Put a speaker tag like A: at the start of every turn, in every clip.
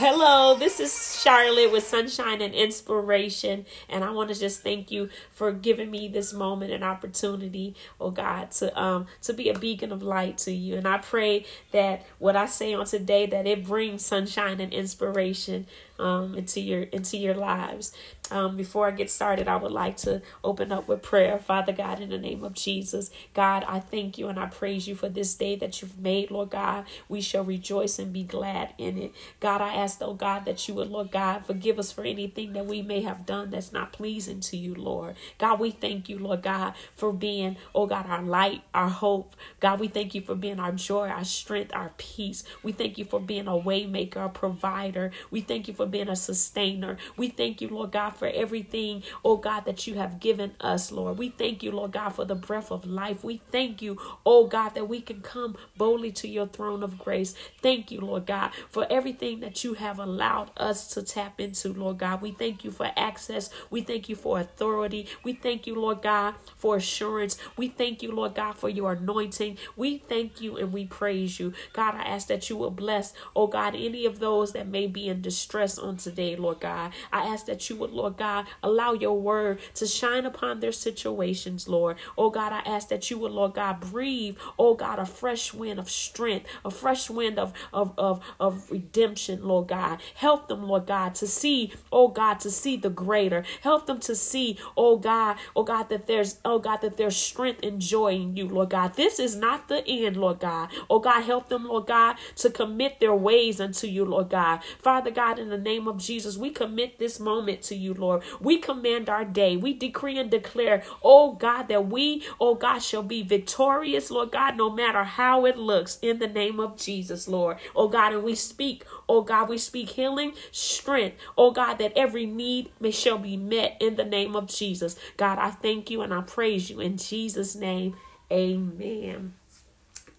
A: Hello, this is Charlotte with Sunshine and Inspiration, and I want to just thank you for giving me this moment and opportunity, oh God, to um to be a beacon of light to you. And I pray that what I say on today that it brings sunshine and inspiration um, into your into your lives. Um, before I get started, I would like to open up with prayer. Father God, in the name of Jesus, God, I thank you and I praise you for this day that you've made, Lord God. We shall rejoice and be glad in it. God, I ask, oh God, that you would, Lord God, forgive us for anything that we may have done that's not pleasing to you, Lord. God, we thank you, Lord God, for being, oh God, our light, our hope. God, we thank you for being our joy, our strength, our peace. We thank you for being a waymaker, a provider. We thank you for being a sustainer. We thank you, Lord God, for everything, oh God, that you have given us, Lord. We thank you, Lord God, for the breath of life. We thank you, oh God, that we can come boldly to your throne of grace. Thank you, Lord God, for everything that you have allowed us to tap into, Lord God. We thank you for access. We thank you for authority. We thank you, Lord God, for assurance. We thank you, Lord God, for your anointing. We thank you and we praise you. God, I ask that you will bless, oh God, any of those that may be in distress on today, Lord God. I ask that you would, Lord God, allow your word to shine upon their situations, Lord. Oh God, I ask that you would, Lord God, breathe, oh God, a fresh wind of strength, a fresh wind of, of, of, of redemption, Lord God. Help them, Lord God, to see, oh God, to see the greater. Help them to see, oh God, oh God, that there's, oh God, that there's strength and joy in you, Lord God. This is not the end, Lord God. Oh God, help them, Lord God, to commit their ways unto you, Lord God. Father God, in the name of Jesus, we commit this moment to you, Lord. We command our day. We decree and declare, oh God, that we, oh God, shall be victorious, Lord God, no matter how it looks, in the name of Jesus, Lord. Oh God, and we speak, oh God, we speak healing, strength, oh God, that every need may shall be met in the name of Jesus. God, I thank you and I praise you in Jesus' name. Amen.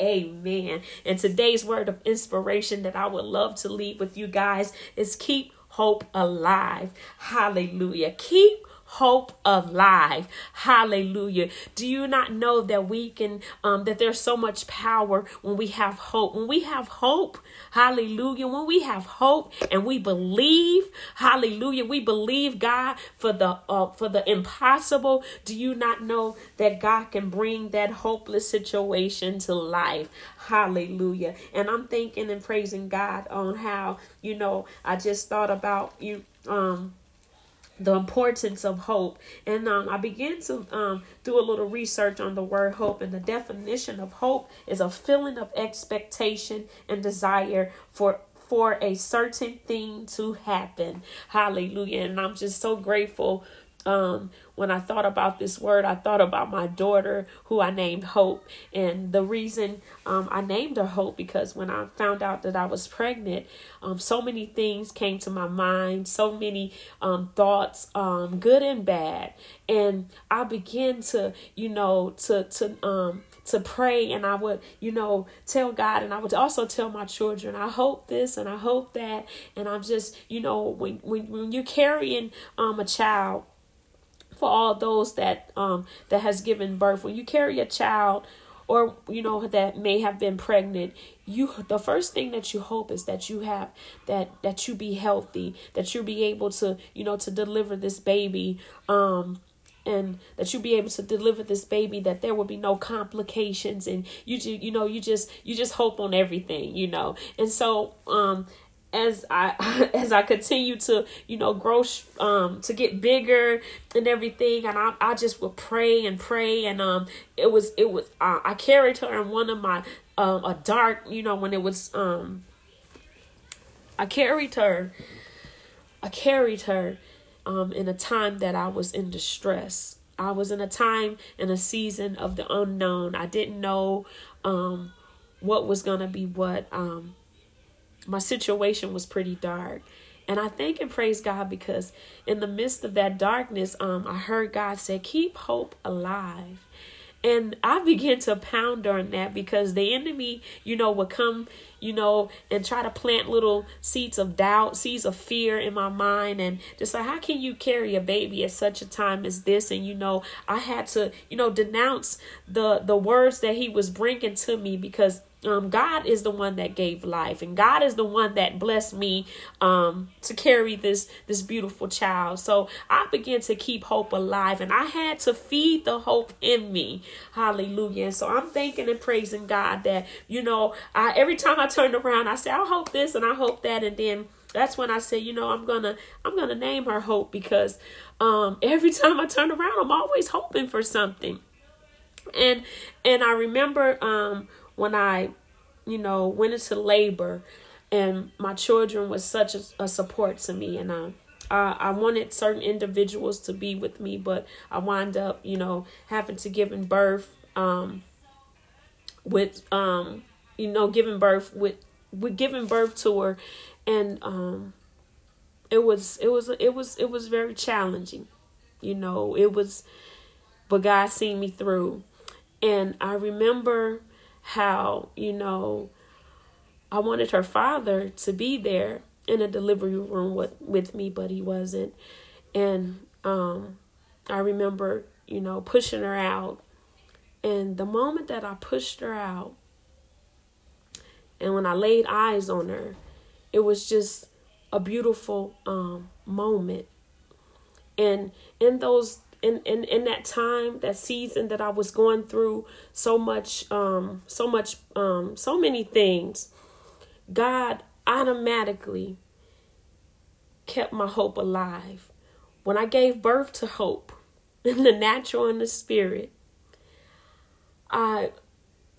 A: Amen. And today's word of inspiration that I would love to leave with you guys is keep hope alive. Hallelujah. Keep hope alive. Hallelujah. Do you not know that we can, um, that there's so much power when we have hope? When we have hope, hallelujah. When we have hope and we believe, hallelujah, we believe God for the, uh, for the impossible. Do you not know that God can bring that hopeless situation to life? Hallelujah. And I'm thinking and praising God on how, you know, I just thought about you, um, the importance of hope. And um, i began to um, do a little research on the word hope and the definition of hope is a feeling of expectation and desire for for a certain thing to happen. Hallelujah. And i'm just so grateful um, when I thought about this word, I thought about my daughter who I named Hope. And the reason um, I named her Hope because when I found out that I was pregnant, um, so many things came to my mind, so many um, thoughts, um, good and bad. And I began to, you know, to, to, um, to pray and I would, you know, tell God and I would also tell my children, I hope this and I hope that. And I'm just, you know, when when, when you're carrying um a child for all those that um that has given birth. When you carry a child or you know that may have been pregnant you the first thing that you hope is that you have that that you be healthy that you be able to you know to deliver this baby um and that you be able to deliver this baby that there will be no complications and you you know you just you just hope on everything you know. And so um as I as I continue to you know grow um to get bigger and everything and I I just would pray and pray and um it was it was uh, I carried her in one of my um a dark you know when it was um I carried her I carried her um in a time that I was in distress. I was in a time in a season of the unknown. I didn't know um what was to be what um my situation was pretty dark. And I thank and praise God because in the midst of that darkness, um, I heard God say, keep hope alive. And I began to pound on that because the enemy, you know, would come, you know, and try to plant little seeds of doubt, seeds of fear in my mind. And just like, how can you carry a baby at such a time as this? And, you know, I had to, you know, denounce the, the words that he was bringing to me because um, God is the one that gave life, and God is the one that blessed me um, to carry this this beautiful child. So I began to keep hope alive, and I had to feed the hope in me. Hallelujah! And so I'm thanking and praising God that you know, I every time I turned around, I said, I hope this and I hope that, and then that's when I said, you know, I'm gonna I'm gonna name her Hope because um, every time I turn around, I'm always hoping for something. And and I remember um when I, you know, went into labor and my children was such a, a support to me and I, uh, I wanted certain individuals to be with me, but I wind up, you know, having to giving birth um, with, um, you know, giving birth with, with giving birth to her, and um, it was it was it was it was very challenging, you know. It was, but God seen me through, and I remember how, you know, I wanted her father to be there in a delivery room with, with me, but he wasn't. And um, I remember, you know, pushing her out. And the moment that I pushed her out, and when I laid eyes on her, it was just a beautiful um, moment. And in those in, in in that time that season that i was going through so much um so much um so many things god automatically kept my hope alive. When i gave birth to hope in the natural and the spirit i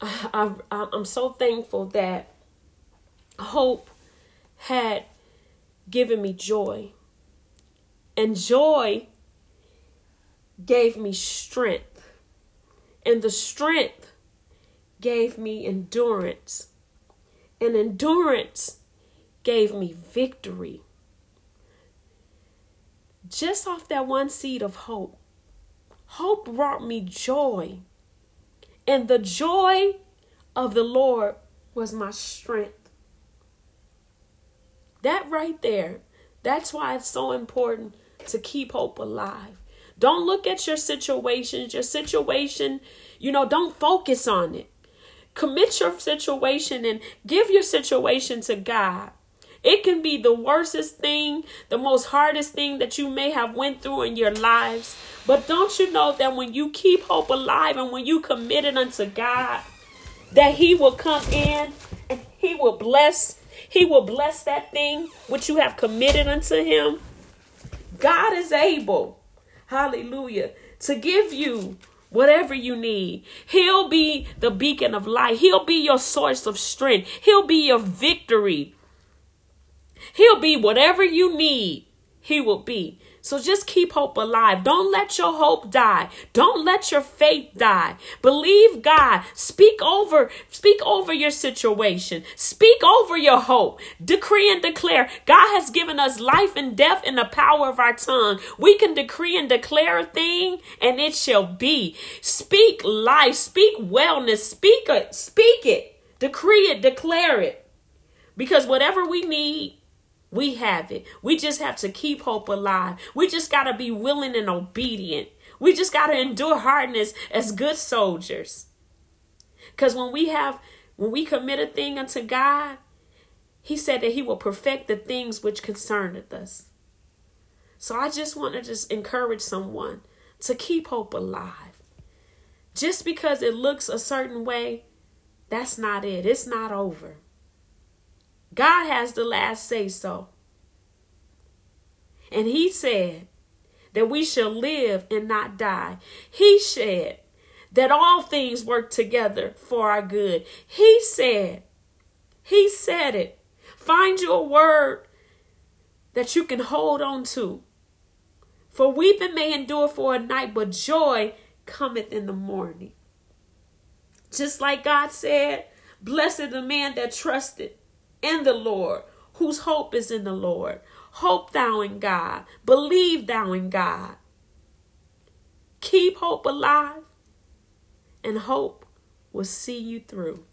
A: i, I i'm so thankful that hope had given me joy. And joy gave me strength, and the strength gave me endurance, and endurance gave me victory. Just off that one seed of hope, hope brought me joy, and the joy of the Lord was my strength. That right there, that's why it's so important to keep hope alive. Don't look at your situations, your situation, you know, don't focus on it. Commit your situation and give your situation to God. It can be the worstest thing, the most hardest thing that you may have went through in your lives. But don't you know that when you keep hope alive and when you commit it unto God, that He will come in and He will bless, He will bless that thing which you have committed unto Him. God is able hallelujah, to give you whatever you need. He'll be the beacon of light. He'll be your source of strength. He'll be your victory. He'll be whatever you need. He will be. So just keep hope alive. Don't let your hope die. Don't let your faith die. Believe God. Speak over, speak over your situation. Speak over your hope. Decree and declare. God has given us life and death in the power of our tongue. We can decree and declare a thing and it shall be. Speak life. Speak wellness. Speak it. Speak it. Decree it. Declare it. Because whatever we need, we have it. We just have to keep hope alive. We just got to be willing and obedient. We just got to endure hardness as good soldiers. Because when we have, when we commit a thing unto God, He said that He will perfect the things which concerneth us. So I just want to just encourage someone to keep hope alive. Just because it looks a certain way, that's not it. It's not over. God has the last say so. And he said that we shall live and not die. He said that all things work together for our good. He said, He said it. Find you a word that you can hold on to. For weeping may endure for a night, but joy cometh in the morning. Just like God said, Blessed the man that trusted in the Lord, whose hope is in the Lord. Hope thou in God. Believe thou in God. Keep hope alive and hope will see you through.